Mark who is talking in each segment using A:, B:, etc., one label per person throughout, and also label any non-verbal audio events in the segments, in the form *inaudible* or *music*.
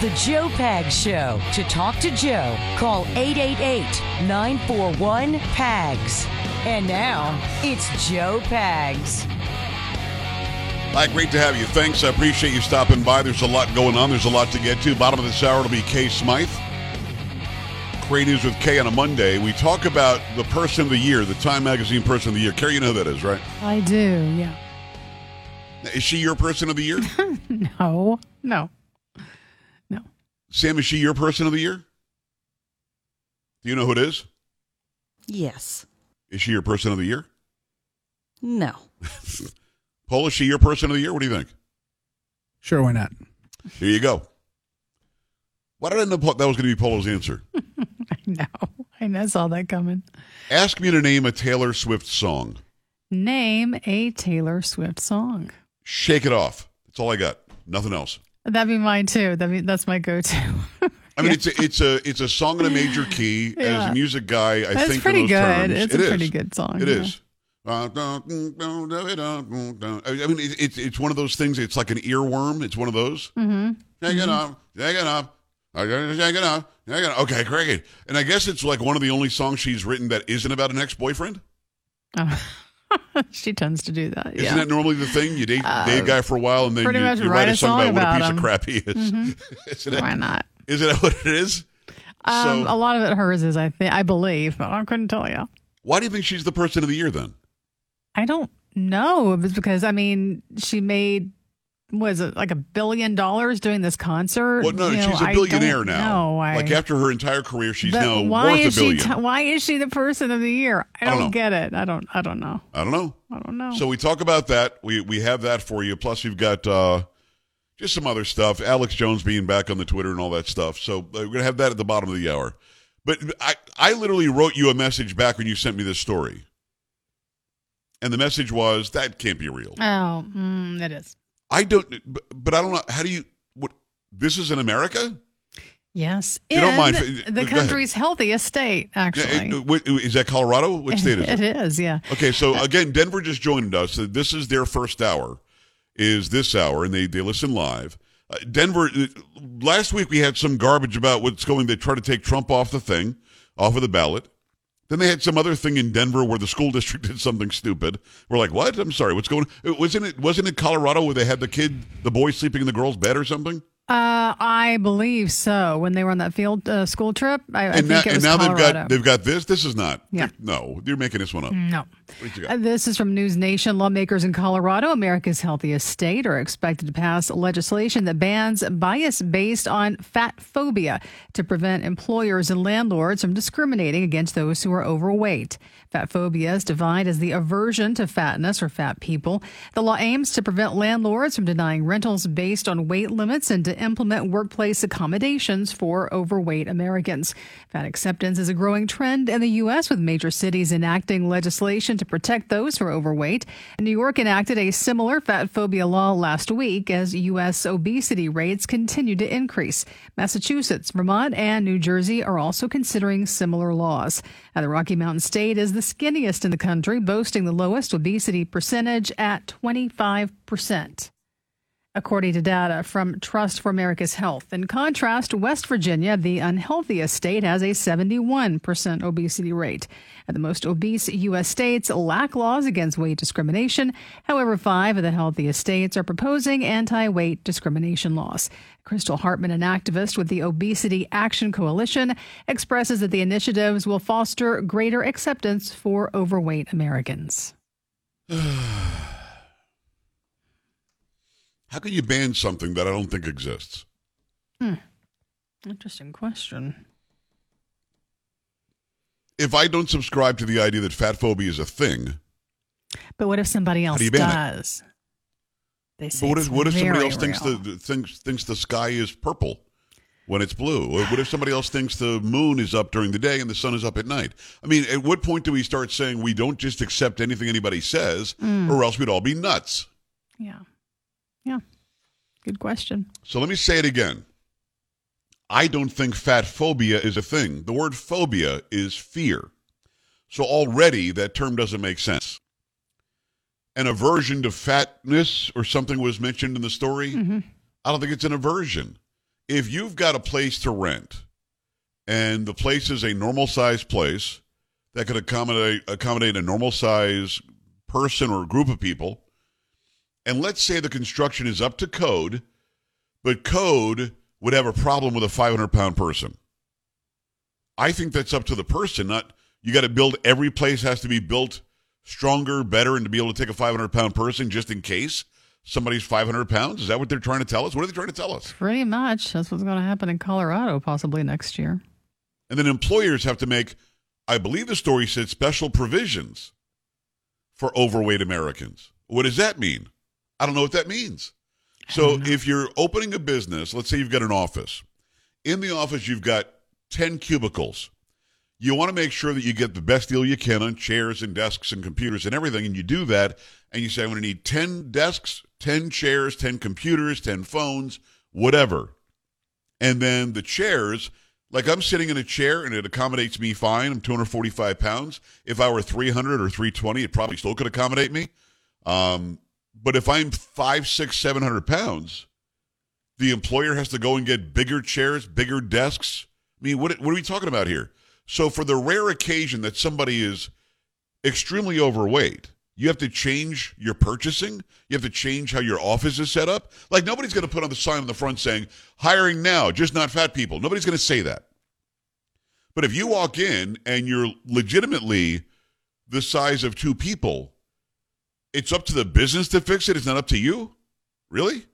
A: the Joe Pag Show. To talk to Joe, call 888 941 PAGS. And now, it's Joe Pags.
B: Hi, great to have you. Thanks. I appreciate you stopping by. There's a lot going on. There's a lot to get to. Bottom of this hour will be Kay Smythe. Great news with Kay on a Monday. We talk about the person of the year, the Time Magazine person of the year. Carrie, you know who that is, right?
C: I do, yeah.
B: Is she your person of the year? *laughs*
C: No, no.
B: Sam, is she your person of the year? Do you know who it is?
D: Yes.
B: Is she your person of the year?
D: No. *laughs*
B: Paul, is she your person of the year? What do you think?
E: Sure, why not?
B: Here you go. Why did I know that was going to be Polo's answer? *laughs*
C: I know. I know, saw that coming.
B: Ask me to name a Taylor Swift song.
C: Name a Taylor Swift song.
B: Shake it off. That's all I got. Nothing else.
C: That'd be mine too. That'd be, that's my go-to.
B: I mean, it's a, it's a it's a song in a major key. *laughs* As a music guy, I think
C: That's
B: think
C: pretty good.
B: terms.
C: It's
B: It
C: a
B: is.
C: pretty good song,
B: It
C: yeah.
B: is. I mean, it's it's one of those things. It's like an earworm. It's one of those.
C: Mm-hmm.
B: Shake it up, shake it up, shake it up, shake it up. Okay, great. And I guess it's like one of the only songs she's written that isn't about an ex-boyfriend. *laughs*
C: Oh. *laughs* she tends to do that.
B: Isn't
C: yeah.
B: that normally the thing? You date, date a guy for a while, and then you, you
C: write
B: a song
C: song
B: about, what a piece
C: him.
B: of crap he is.
C: Mhm. *laughs*
B: isn't?
C: Why not?
B: Isn't that what it is?
C: Um,
B: so,
C: a lot of it hers is, I think, I believe, but I couldn't tell you.
B: why do you think she's the person of the year then?
C: I don't know. It's because I mean, she made was it like a billion dollars doing this concert?
B: Well, no,
C: You know,
B: she's a
C: I
B: billionaire now.
C: know. I,
B: like after her entire career, she's now
C: why
B: worth a
C: is
B: billion.
C: she? T- why is she the person of the year? I
B: I don't
C: don't, get it. I don't. I don't know.
B: I don't know.
C: I don't know.
B: So we talk about that. We we have that for you. Plus, we've got uh, just some other stuff. Alex Jones being back on the Twitter and all that stuff. So uh, we're gonna have that at the bottom of the hour. But I I literally wrote you a message back when you sent me this story, and the message was that can't be real.
C: oh, mm, it is.
B: I don't. But, but I don't know. How do you? What? This is in America.
C: Yes,
B: You don't
C: in
B: mind-
C: the country's healthiest state. Actually,
B: Yeah, it- what- is that Colorado? Which state is it?
C: it is. Yeah.
B: Okay, so again, Denver just joined us. This is their first hour, is this hour, and they they listen live. Uh, Denver. uh, Last week we had some garbage about what's going. They try to take Trump off the thing, off of the ballot. Then they had some other thing in Denver where the school *laughs* district did something stupid. We're like, what? I'm sorry, what's going? on? Wasn't it wasn't it Colorado where they had the kid, the boy sleeping in the girl's bed or something?
C: Uh, I believe so. When they were on that field uh, school trip, I, I think
B: now,
C: it
B: and
C: was
B: now they've
C: Colorado.
B: got they've got this. This is not.
C: Yeah.
B: No, you're making this one up.
C: No.
B: What you got?
C: Uh, This is from News Nation. Lawmakers in Colorado, America's healthiest state, are expected to pass legislation that bans bias based on fat phobia to prevent employers and landlords from discriminating against those who are overweight. Fat phobia is defined as the aversion to fatness or fat people. The law aims to prevent landlords from denying rentals based on weight limits and to implement workplace accommodations for overweight Americans. Fat acceptance is a growing trend in the U.S., with major cities enacting legislation to protect those who are overweight. New York enacted a similar fat phobia law last week as U.S. obesity rates continue to increase. Massachusetts, Vermont, and New Jersey are also considering similar laws. Now, the Rocky Mountain State is the skinniest in the country, boasting the lowest obesity percentage at 25%. According to data from Trust for America's Health. In contrast, West Virginia, the unhealthiest state, has a 71% obesity rate. And the most obese U.S. states lack laws against weight discrimination. However, five of the healthiest states are proposing anti weight discrimination laws. Crystal Hartman, an activist with the Obesity Action Coalition, expresses that the initiatives will foster greater acceptance for overweight Americans.
B: How can you ban something that I don't think exists?
C: Interesting question.
B: If I don't subscribe to the idea that fat phobia is a thing,
C: But what if somebody else
B: do ban it?
C: does? They
B: but
C: say
B: what
C: it's
B: if, what if somebody else thinks the thinks thinks the sky is purple when it's blue? Or what if somebody else thinks the moon is up during the day and the sun is up at night? I mean, at what point do we start saying we don't just accept anything anybody says,
C: Mm.
B: or else we'd all be nuts?
C: Yeah. Yeah. Good question.
B: So let me say it again. I don't think fat phobia is a thing. The word phobia is fear. So already that term doesn't make sense. An aversion to fatness or something was mentioned in the story. Mm-hmm. I don't think it's an aversion. If you've got a place to rent and the place is a normal sized place that could accommodate accommodate a normal size person or group of people, and let's say the construction is up to code, but code would have a problem with a 500 pound person. I think that's up to the person, not you got to build every place has to be built stronger, better, and to be able to take a 500 pound person just in case somebody's 500 pounds. Is that what they're trying to tell us? What are they trying to tell us?
C: Pretty much. That's what's going to happen in Colorado possibly next year.
B: And then employers have to make, I believe the story said, special provisions for overweight Americans. What does that mean? I don't know what that means. So if you're opening a business, let's say you've got an office. In the office, you've got 10 cubicles. You want to make sure that you get the best deal you can on chairs and desks and computers and everything. And you do that, and you say, I'm going to need 10 desks, 10 chairs, 10 computers, 10 phones, whatever. And then the chairs, like I'm sitting in a chair and it accommodates me fine. I'm 245 pounds. If I were 300 or 320, it probably still could accommodate me. Um, but if I'm five, six, seven hundred pounds, the employer has to go and get bigger chairs, bigger desks. I mean, what what are we talking about here? So for the rare occasion that somebody is extremely overweight, you have to change your purchasing. You have to change how your office is set up. Like nobody's going to put on the sign on the front saying "hiring now, just not fat people." Nobody's going to say that. But if you walk in and you're legitimately the size of two people, it's up to the business to fix it. It's not up to you. Really?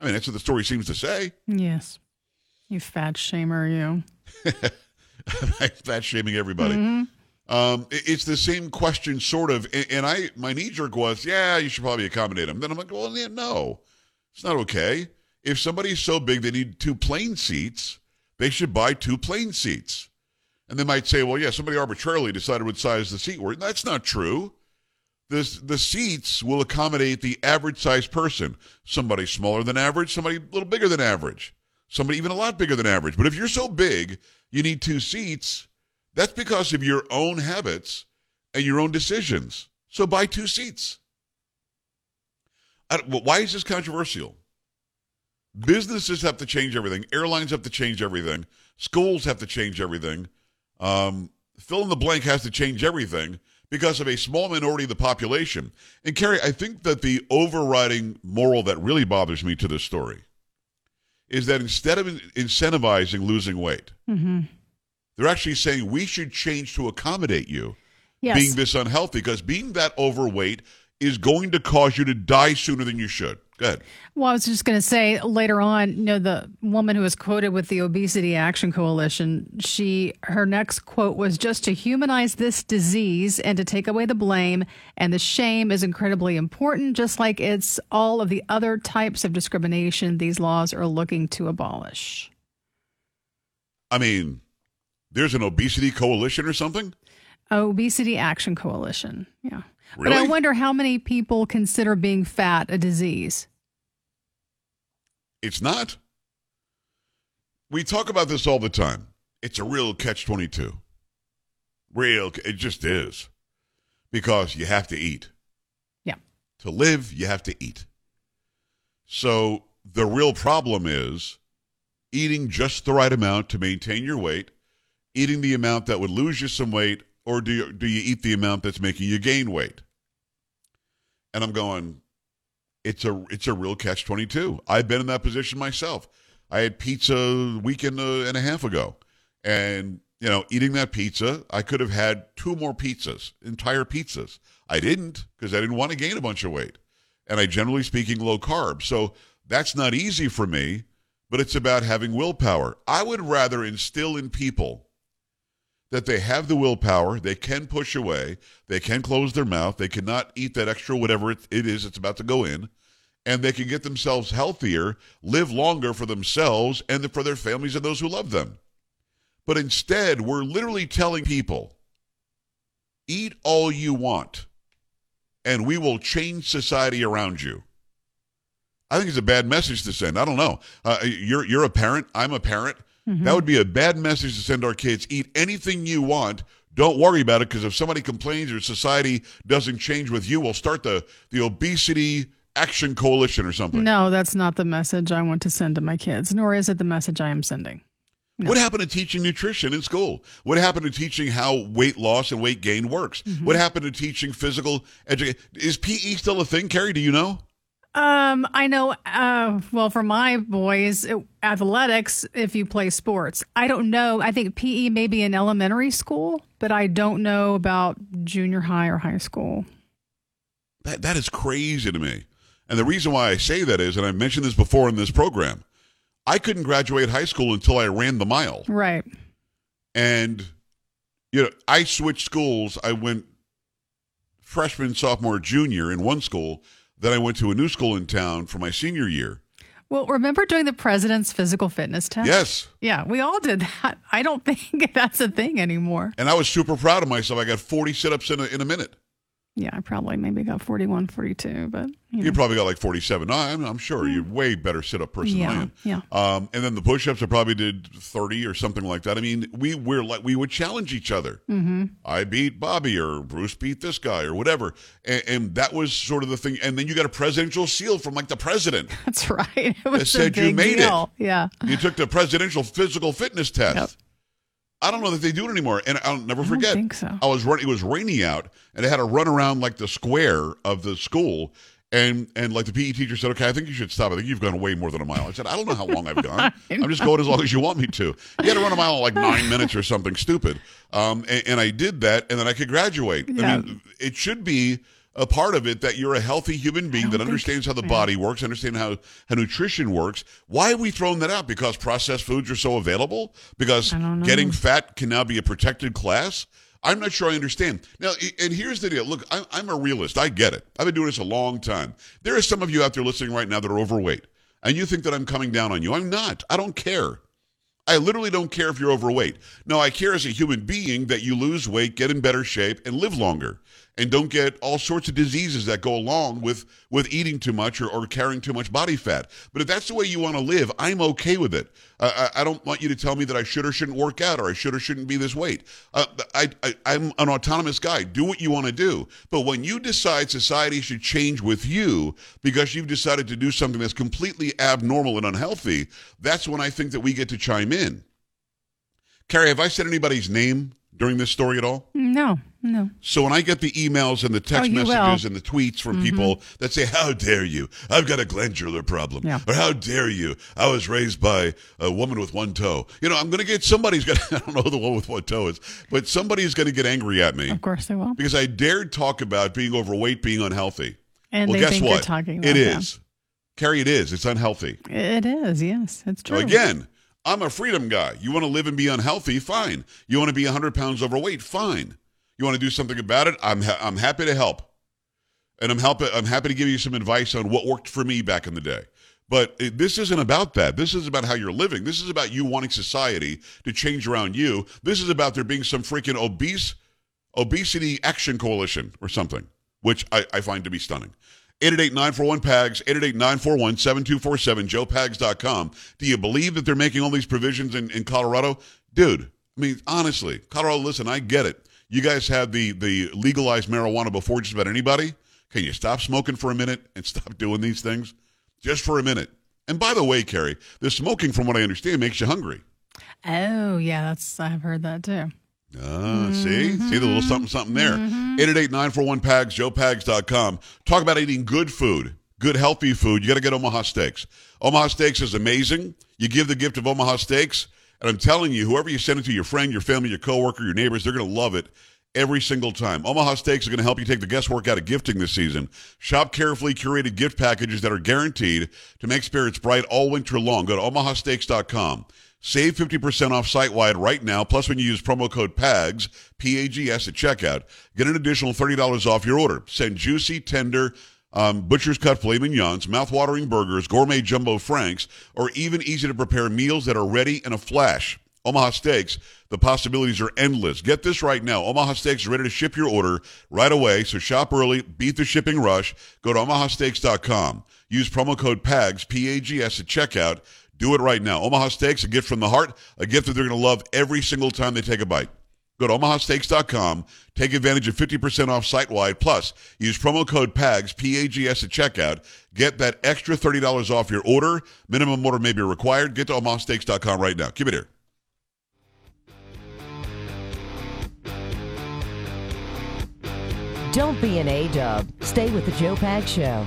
B: I mean, that's what the story seems to say.
C: Yes. You fat shamer, you. *laughs*
B: Fat shaming everybody. Um, it- it's the same question, sort of. And, and I, my knee jerk was, yeah, you should probably accommodate them. Then I'm like, well, yeah, no, it's not okay. If somebody's so big they need two plane seats, they should buy two plane seats. And they might say, well, yeah, somebody arbitrarily decided what size the seat were. That's not true. The, the seats will accommodate the average size person. Somebody smaller than average, somebody a little bigger than average, somebody even a lot bigger than average. But if you're so big, you need two seats. That's because of your own habits and your own decisions. So buy two seats. Why is this controversial? Businesses have to change everything. Airlines have to change everything. Schools have to change everything. Um, fill in the blank has to change everything because of a small minority of the population. And Carrie, I think that the overriding moral that really bothers me to this story is that instead of incentivizing losing weight, they're actually saying we should change to accommodate you
C: Yes.
B: being this unhealthy because being that overweight is going to cause you to die sooner than you should. Go ahead.
C: Well, I was just going to say later on, you know, the woman who was quoted with the Obesity Action Coalition, she her next quote was just to humanize this disease and to take away the blame and the shame is incredibly important, just like it's all of the other types of discrimination these laws are looking to abolish.
B: I mean, there's an obesity coalition or something?
C: Obesity Action Coalition, yeah. But I wonder how many people consider being fat a disease.
B: It's not. We talk about this all the time. It's a real catch 22. Real, it just is. Because you have to eat.
C: Yeah.
B: To live, you have to eat. So the real problem is eating just the right amount to maintain your weight, eating the amount that would lose you some weight, or do you, do you eat the amount that's making you gain weight? And I'm going, it's a it's a real catch 22. I've been in that position myself. I had pizza a weekend uh, and a half ago, and you know, eating that pizza, I could have had two more pizzas, entire pizzas. I didn't because I didn't want to gain a bunch of weight, and I generally speaking low carb. So that's not easy for me, but it's about having willpower. I would rather instill in people that they have the willpower, they can push away, they can close their mouth, they cannot eat that extra whatever it, it is that's about to go in, and they can get themselves healthier, live longer for themselves and for their families and those who love them. But instead, we're literally telling people eat all you want, and we will change society around you. I think it's a bad message to send. I don't know. Uh, you're you're a parent. I'm a parent. Mm-hmm. That would be a bad message to send our kids. Eat anything you want. Don't worry about it because if somebody complains or society doesn't change with you, we'll start the the obesity action coalition or something.
C: No, that's not the message I want to send to my kids, nor is it the message I am sending.
B: No. What happened to teaching nutrition in school? What happened to teaching how weight loss and weight gain works? Mm-hmm. What happened to teaching physical education? Is PE still a thing, Carrie? Do you know?
C: Um, I know. Uh, well, for my boys, it, athletics. If you play sports, I don't know. I think PE may be in elementary school, but I don't know about junior high or high school.
B: That that is crazy to me. And the reason why I say that is, and I mentioned this before in this program, I couldn't graduate high school until I ran the mile.
C: Right.
B: And you know, I switched schools. I went freshman, sophomore, junior in one school. Then I went to a new school in town for my senior year.
C: Well, remember doing the president's physical fitness test?
B: Yes.
C: Yeah, we all did that. *laughs* I don't *laughs* think that's a thing anymore.
B: And I was super proud of myself. I got 40 sit ups in a, in a minute.
C: Yeah, I probably maybe got 41, 42, but
B: you, know. you probably got like 47. No, I'm, I'm sure you're way better sit up person
C: yeah,
B: than I am.
C: Yeah.
B: Um, and then the push ups, I probably did 30 or something like that. I mean, we were like, we would challenge each other.
C: Mm-hmm.
B: I beat Bobby or Bruce beat this guy or whatever. And, and, that was sort of the thing. And then you got a presidential seal from like the president. *laughs*
C: That's right. It was
B: that said you made
C: deal.
B: it.
C: Yeah.
B: You took the presidential physical fitness test. Yep. I don't know that they do it anymore, and I'll never
C: I
B: forget.
C: think so.
B: I was running. It was raining out, and I had to run around like the square of the school, and and like the PE teacher said, "Okay, I think you should stop. I think you've gone way more than a mile." I said, "I don't know how long I've gone. *laughs* I'm just going as long as you want me to." You had to run a mile in like nine minutes or something stupid, um, and, and I did that, and then I could graduate.
C: Yeah.
B: I mean, it should be a part of it that you're a healthy human being that understands how the body works, understands how, how nutrition works. Why are we throwing that out? Because processed foods are so available? Because getting fat can now be a protected class? I'm not sure I understand. Now, and here's the deal. Look, I'm a realist. I get it. I've been doing this a long time. There are some of you out there listening right now that are overweight, and you think that I'm coming down on you. I'm not. I don't care. I literally don't care if you're overweight. No, I care as a human being that you lose weight, get in better shape, and live longer and don't get all sorts of diseases that go along with with eating too much or, or carrying too much body fat. But if that's the way you want to live, I'm okay with it. Uh, I, I, don't want you to tell me that I should or shouldn't work out or I should or shouldn't be this weight. Uh, I, I, I'm an autonomous guy. Do what you want to do. But when you decide society should change with you because you've decided to do something that's completely abnormal and unhealthy, that's when I think that we get to chime in. Carrie, have I said anybody's name during this story at all?
C: No, no.
B: So when I get the emails and the oh, text
C: Oh,
B: messages
C: will.
B: and the tweets from mm-hmm. people that say, "How dare you? I've got a glandular problem,"
C: Yeah.
B: or "How dare you? I was raised by a woman with one toe." You know, I'm going to get somebody's going. *laughs* to I don't know who the one with one toe is, but somebody's going to get angry at me
C: Of course they will.
B: because I dared talk about being overweight, being unhealthy.
C: And
B: well, guess what?
C: you're talking about
B: it
C: them.
B: is, Carrie. It is. It's unhealthy.
C: It is, yes. It's
B: So
C: true.
B: again, I'm a freedom guy. You want to live and be unhealthy? Fine. You want to be 100 pounds overweight? Fine. You want to do something about it? I'm ha- I'm happy to help, and I'm help- I'm happy to give you some advice on what worked for me back in the day. But it, this isn't about that. This is about how you're living. This is about you wanting society to change around you. This is about there being some freaking obese obesity action coalition or something, which I, I find to be stunning. 888-941-PAGS, 888-941-7247, joepags.com. Do you believe that they're making all these provisions in, in Colorado? Dude, I mean, honestly, Colorado, listen, I get it. You guys had the, the legalized marijuana before just about anybody. Can you stop smoking for a minute and *laughs* stop doing these things? Just for a minute. And by the way, Carrie, the smoking, from what I understand, makes you hungry.
C: Oh, yeah, that's I've heard that too.
B: Ah, see? See the little something something there. 888-941-PAGS, joepags.com. Talk about eating good food, good healthy food. You got to get Omaha Steaks. Omaha Steaks is amazing. You give the gift of Omaha Steaks, and I'm telling you, whoever you send it to, your friend, your family, your coworker, your neighbors, they're going to love it every single time. Omaha Steaks are going to help you take the guesswork out of gifting this season. Shop carefully curated gift packages that are guaranteed to make spirits bright all winter long. Go to omahasteaks.com. Save 50% off site wide right now. Plus, when you use promo code PAGS, P A G S, at checkout, get an additional $30 off your order. Send juicy, tender, um, butcher's cut filet mignons, mouth-watering burgers, gourmet jumbo franks, or even easy to prepare meals that are ready in a flash. Omaha Steaks, the possibilities are endless. Get this right now. Omaha Steaks is ready to ship your order right away, so shop early, beat the shipping rush. Go to omahasteaks.com. Use promo code PAGS, P-A-G-S at checkout. Do it right now. Omaha Steaks, a gift from the heart, a gift that they're going to love every single time they take a bite. Go to omahasteaks.com. Take advantage of 50% off site-wide. Plus, use promo code PAGS, P-A-G-S at checkout. Get that extra $30 off your order. Minimum order may be required. Get to omahasteaks.com right now. Keep it here.
A: Don't be an A dub. Stay with the Joe Pag Show.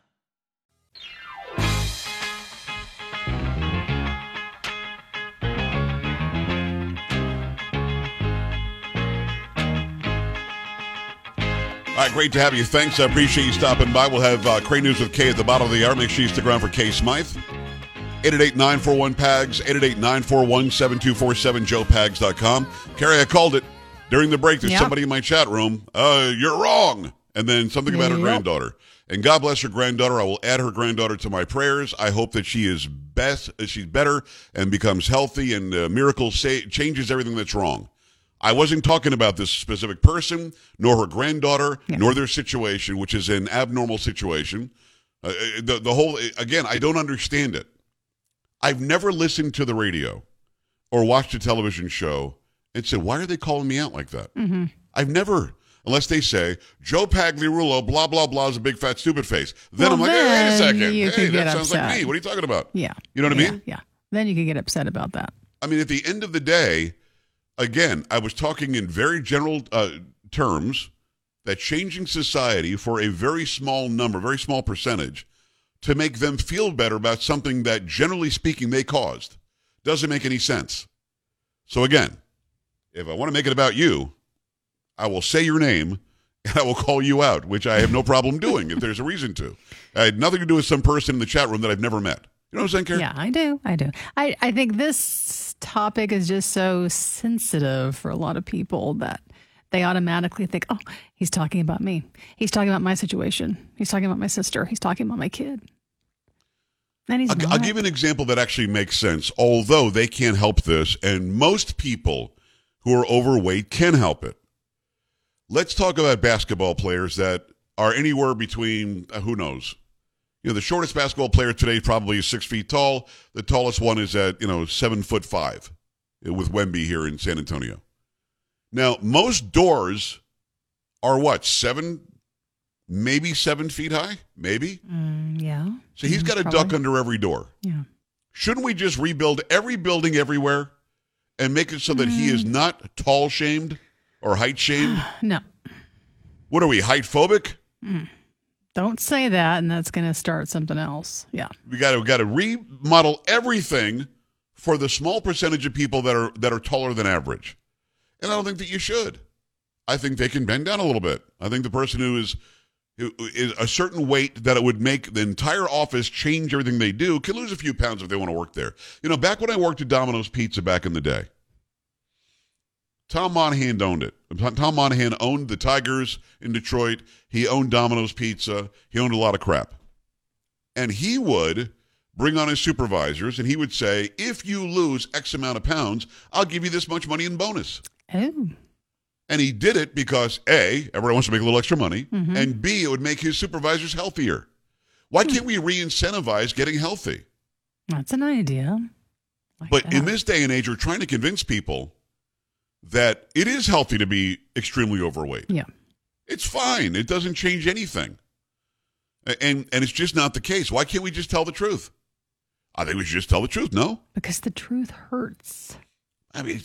F: slash system.
B: All right, great to have you. Thanks. I appreciate you stopping by. We'll have uh, Crane News with Kay at the bottom of the hour. Make sure you stick around for Kay Smythe. 888-941-PAGS, 888-941-7247, joepags.com. Carrie, I called it during the break. There's
C: Yeah.
B: somebody in my chat room. Uh, you're wrong. And then something about her granddaughter. And God bless her granddaughter. I will add her granddaughter to my prayers. I hope that she is best, uh, she's better and becomes healthy and uh, miracles say, changes everything that's wrong. I wasn't talking about this specific person, nor her granddaughter, nor their situation, which is an abnormal situation. Uh, uh, the the whole again, I don't understand it. I've never listened to the radio or watched a television show and said, "Why are they calling me out like that?"
C: Mm-hmm.
B: I've never, unless they say Joe Pagliarulo, blah blah blah, is a big fat stupid face. Then
C: Well,
B: I'm like, hey, wait a second,
C: you
B: hey, that sounds like me. What are you talking about?
C: Yeah.
B: You know what I mean?
C: Yeah. Then you can get upset about that.
B: I mean, at the end of the day, again, I was talking in very general uh, terms that changing society for a very small number, very small percentage, to make them feel better about something that, generally speaking, they caused doesn't make any sense. So, again, if I want to make it about you, I will say your name and I will call you out, which I have no problem doing if there's a reason to. I had nothing to do with some person in the chat room that I've never met. You know what I'm saying, Karen?
C: Yeah, I do. I do. I, I think this topic is just so sensitive for a lot of people that they automatically think, oh, he's talking about me. He's talking about my situation. He's talking about my sister. He's talking about my kid. And he's
B: I'll,
C: not.
B: I'll give an example that actually makes sense, although they can't help this, and most people who are overweight can help it. Let's talk about basketball players that are anywhere between, uh, who knows? You know, the shortest basketball player today probably is six feet tall. The tallest one is at, you know, seven foot five uh, with Wemby here in San Antonio. Now, most doors are what, seven, maybe seven feet high? Maybe?
C: Mm, yeah.
B: So he's
C: Mm,
B: got a
C: probably.
B: duck under every door.
C: Yeah.
B: Shouldn't we just rebuild every building everywhere and make it so that he
C: Mm.
B: is not tall shamed or height shamed? *sighs*
C: No,
B: what are we, height phobic?
C: Don't say that, and that's going to start something else. Yeah.
B: We got to we got to remodel everything for the small percentage of people that are that are taller than average. And I don't think that you should. I think they can bend down a little bit. I think the person who is is a certain weight that it would make the entire office change everything they do can lose a few pounds if they want to work there. You know, back when I worked at Domino's Pizza back in the day, Tom Monaghan owned it. Tom Monaghan owned the Tigers in Detroit. He owned Domino's Pizza. He owned a lot of crap. And he would bring on his supervisors and he would say, if you lose X amount of pounds, I'll give you this much money in bonus.
C: Oh.
B: And he did it because A, everyone wants to make a little extra money,
C: Mm-hmm.
B: and B, it would make his supervisors healthier. Why can't we re incentivize getting healthy?
C: That's an idea. Like
B: But in this day and age, we're trying to convince people that it is healthy to be extremely overweight.
C: Yeah.
B: It's fine. It doesn't change anything. And and it's just not the case. Why can't we just tell the truth? I think we should just tell the truth. No,
C: Because the truth hurts.
B: I mean,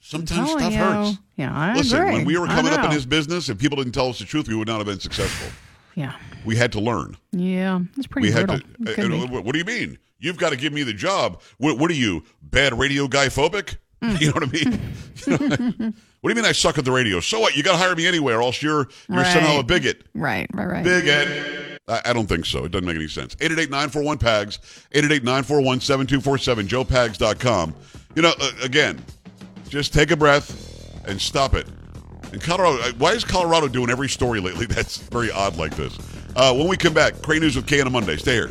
B: sometimes stuff
C: you.
B: hurts.
C: Yeah, I
B: Listen,
C: agree.
B: when we were coming up in
C: know.
B: his business, if people didn't tell us the truth, we would not have been successful.
C: Yeah.
B: We had to learn.
C: Yeah. It's pretty
B: we had
C: brutal.
B: to. Uh, what, what do you mean? You've got to give me the job. What, what are you, bad radio guy phobic? *laughs* You know what I mean? *laughs* You know, what do you mean I suck at the radio? So what? You got to hire me anyway, or else you're you're
C: Right.
B: somehow a bigot.
C: Right, right, right.
B: Bigot. I, I don't think so. It doesn't make any sense. 888-941-PAGS, 888-941-7247, joepags.com. You know, uh, again, just take a breath and stop it. In Colorado, uh, why is Colorado doing every story lately *laughs* that's very odd like this? Uh, when we come back, Crane News with Kay on a Monday. Stay here.